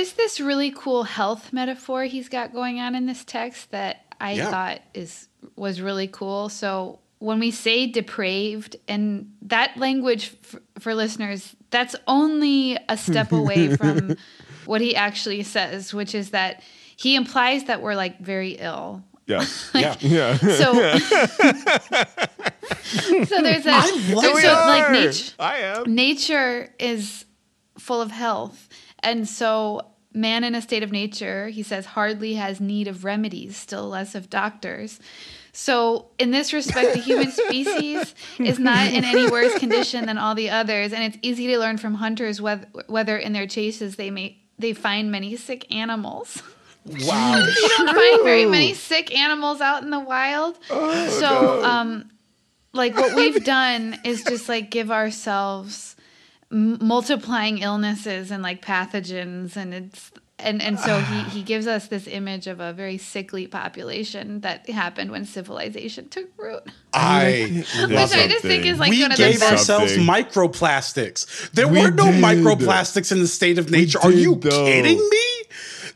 is this really cool health metaphor he's got going on in this text that I Yeah. thought is was really cool. So when we say depraved and that language f- for listeners, that's only a step away from what he actually says, which is that he implies that we're like very ill. Yeah. Yeah. Yeah. So, so there's a so, We so, are. like nature I am. nature is full of health. And so, man in a state of nature, he says, hardly has need of remedies, still less of doctors. So, in this respect, the human species is not in any worse condition than all the others, and it's easy to learn from hunters whether, whether in their chases they may they find many sick animals. Wow. You don't find very many sick animals out in the wild. so, um, like what we've done is just like give ourselves m- multiplying illnesses and like pathogens, and it's and and so he he gives us this image of a very sickly population that happened when civilization took root, I which I it. just think is like we one of the gave best. ourselves Something. microplastics. There We were no did. microplastics in the state of nature. Are did, you though. kidding me?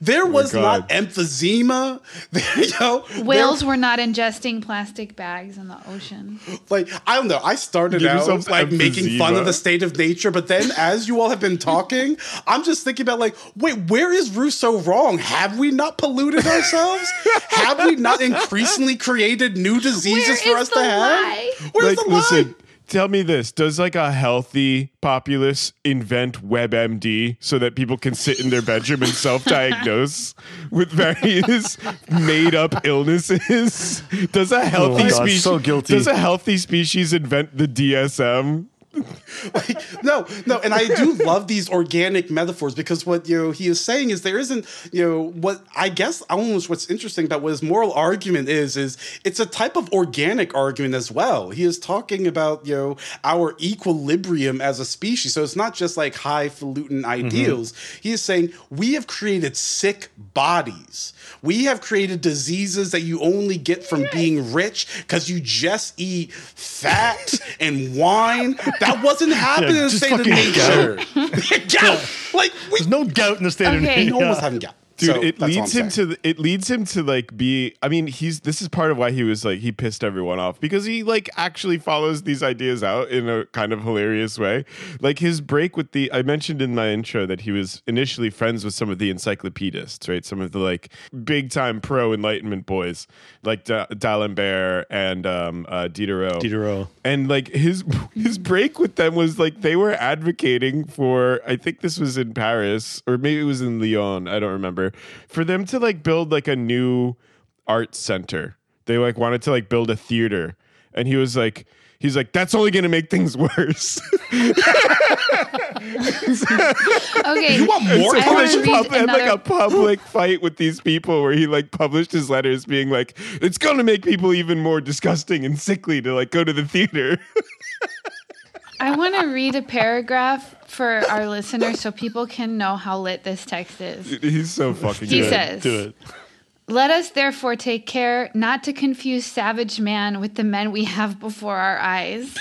There was not emphysema. There, you know, there- Whales were not ingesting plastic bags in the ocean. like I don't know. I started Give out yourself like making fun of the state of nature, but then as you all have been talking, I'm just thinking about like, wait, where is Rousseau wrong? Have we not polluted ourselves? have we not increasingly created new diseases Where for is us the to have? Where's like, the lie? listen, tell me this: Does like a healthy populace invent WebMD so that people can sit in their bedroom and self-diagnose with various made-up illnesses? Does a oh healthy Oh gosh, species so guilty. Does a healthy species invent the DSM? no, no, and I do love these organic metaphors because what you know he is saying is there isn't you know what I guess almost what's interesting about what his moral argument is is it's a type of organic argument as well. He is talking about you know our equilibrium as a species, so it's not just like highfalutin mm-hmm. ideals. He is saying we have created sick bodies. We have created diseases that you only get from being rich because you just eat fat and wine. That wasn't happening in the just state of fucking nature. gout. Like we, There's no gout in the state Okay. of no one was yeah. having gout. Dude, So it leads him saying. to it leads him to like be. I mean, he's this is part of why he was like he pissed everyone off because he like actually follows these ideas out in a kind of hilarious way. Like his break with the I mentioned in my intro that he was initially friends with some of the encyclopedists, right? Some of the like big time pro enlightenment boys like D- D'Alembert and um, uh, Diderot. Diderot. And like his his break with them was like they were advocating for I think this was in Paris or maybe it was in Lyon, I don't remember, for them to like build like a new art center. They like wanted to like build a theater. And he was like he's like that's only going to make things worse. Okay, You want more I So wanna he pub- had like a public fight with these people where he like published his letters being like it's going to make people even more disgusting and sickly to like go to the theater. I want to read a paragraph for our listeners so people can know how lit this text is. He's so fucking He good. says, Do it. Let us therefore take care not to confuse savage man with the men we have before our eyes.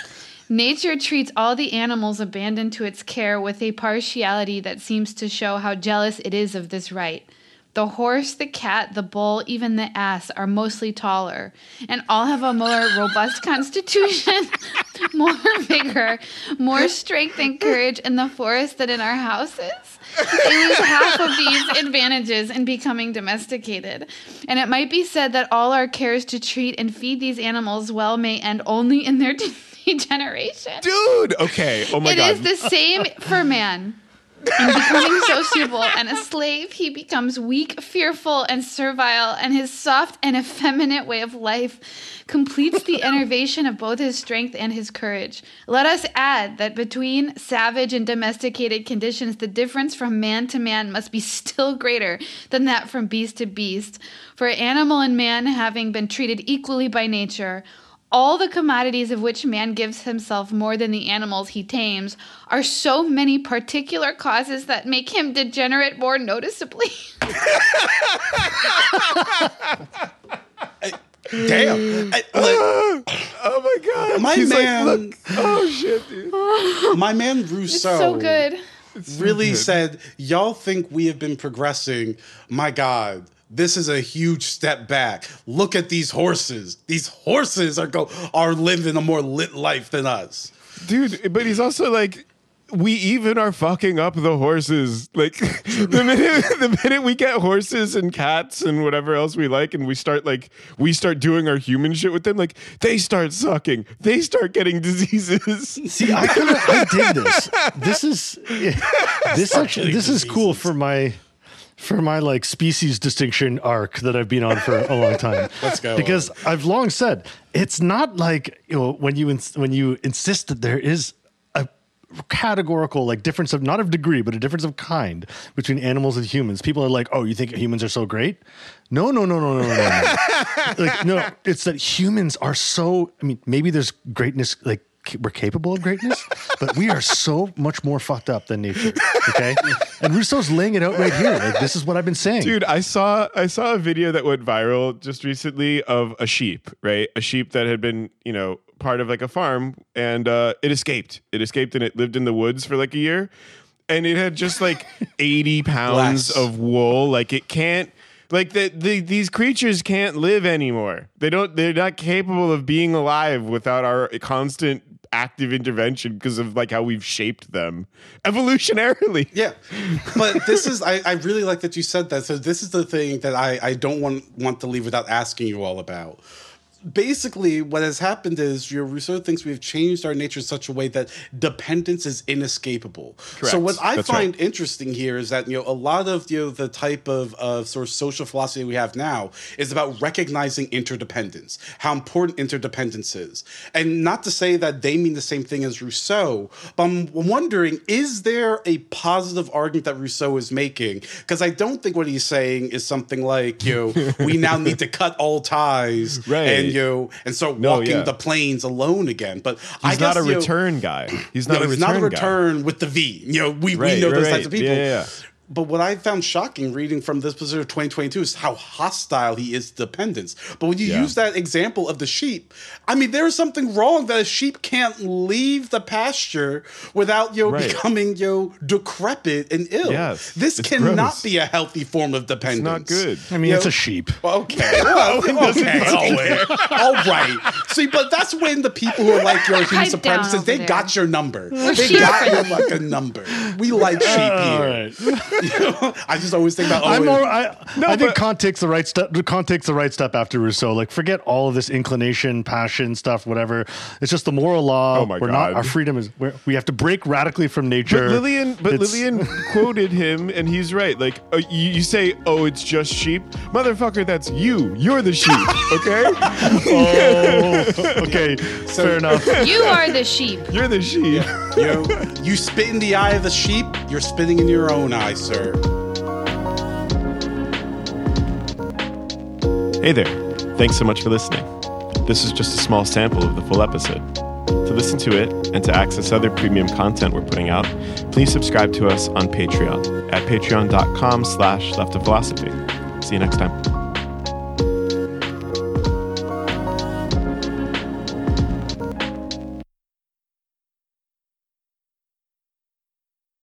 Nature treats all the animals abandoned to its care with a partiality that seems to show how jealous it is of this right. The horse, the cat, the bull, even the ass are mostly taller, and all have a more robust constitution, more vigor, more strength and courage in the forest than in our houses. They lose half of these advantages in becoming domesticated. And it might be said that all our cares to treat and feed these animals well may end only in their degeneration. Dude, okay. Oh my It god. is the same for man. In becoming sociable and a slave, he becomes weak, fearful, and servile, and his soft and effeminate way of life completes the enervation of both his strength and his courage. Let us add that between savage and domesticated conditions, the difference from man to man must be still greater than that from beast to beast. For animal and man having been treated equally by nature, all the commodities of which man gives himself more than the animals he tames are so many particular causes that make him degenerate more noticeably. Damn. I- like, oh my god. My He's man- like, look. Oh shit, dude. my man It's Rousseau. so good. really good. said, "Y'all think we have been progressing? My God." This is a huge step back. Look at these horses. These horses are go are living a more lit life than us. dude. But he's also like, we even are fucking up the horses. Like the minute the minute we get horses and cats and whatever else we like, and we start like we start doing our human shit with them, like they start sucking, they start getting diseases. See, I kind of I dig this. This is this actually this is cool for my for my like species distinction arc that I've been on for a long time. Let's go. Because I've long said it's not like you know when you ins- when you insist that there is a categorical like difference of not of degree but a difference of kind between animals and humans. People are like, "Oh, you think humans are so great?" No, no, no, no, no, no, no. like no, it's that humans are so I mean, maybe there's greatness like we're capable of greatness, but we are so much more fucked up than nature. Okay, and Rousseau's laying it out right here. Like this is what I've been saying. Dude, I saw I saw a video that went viral just recently of a sheep, right? A sheep that had been, you know, part of like a farm and uh it escaped. It escaped and it lived in the woods for like a year. And it had just like 80 pounds Bless. of wool. Like it can't like the, the these creatures can't live anymore. They don't they're not capable of being alive without our constant active intervention because of like how we've shaped them evolutionarily. Yeah, but this is I, I really like that you said that. So this is the thing that I I don't want want to leave without asking you all about. Basically, what has happened is your Rousseau thinks we've changed our nature in such a way that dependence is inescapable. Correct. So what I That's find right. interesting here is that you know a lot of you know the type of of sort of social philosophy we have now is about recognizing interdependence, how important interdependence is, and not to say that they mean the same thing as Rousseau, but I'm wondering is there a positive argument that Rousseau is making? Because I don't think what he's saying is something like you know we now need to cut all ties Right. and you and start No, walking yeah. the plains alone again. But I He's guess not a you know, return guy. He's no, not a it's return not a guy. return with the V. You know, we, Right, we know right, those right. types of people. Yeah, yeah, yeah. But what I found shocking reading from this position of 2022 is how hostile he is to dependence. But when you Yeah. use that example of the sheep, I mean, there is something wrong that a sheep can't leave the pasture without you Right. becoming you decrepit and ill. Yes, this it's cannot gross. be a healthy form of dependence. not good. I mean, You it's know, a sheep. Okay. Well, oh, okay. All right. All right. See, but that's when the people who are like your human supremacists, they there. got your number. They sheep got your friendly. fucking number. We like sheep All here. right. I just always think about. Oh, I'm it- more. I, I think but- Kant takes the right step. Kant takes the right step after Rousseau. Like, forget all of this inclination, passion stuff, whatever. It's just the moral law. Oh my we're not. God. Our freedom is. We're, we have to break radically from nature. But Lillian, but It's- Lillian quoted him, and he's right. Like uh, you, you say, "Oh, it's just sheep, motherfucker." That's you. You're the sheep. Okay, Oh, okay. fair enough. You are the sheep. you're the sheep. You, know, you spit in the eye of the sheep, you're spitting in your own eye, sir. Hey there. Thanks so much for listening. This is just a small sample of the full episode. To listen to it and to access other premium content we're putting out, please subscribe to us on Patreon at patreon.com slash left of philosophy. See you next time.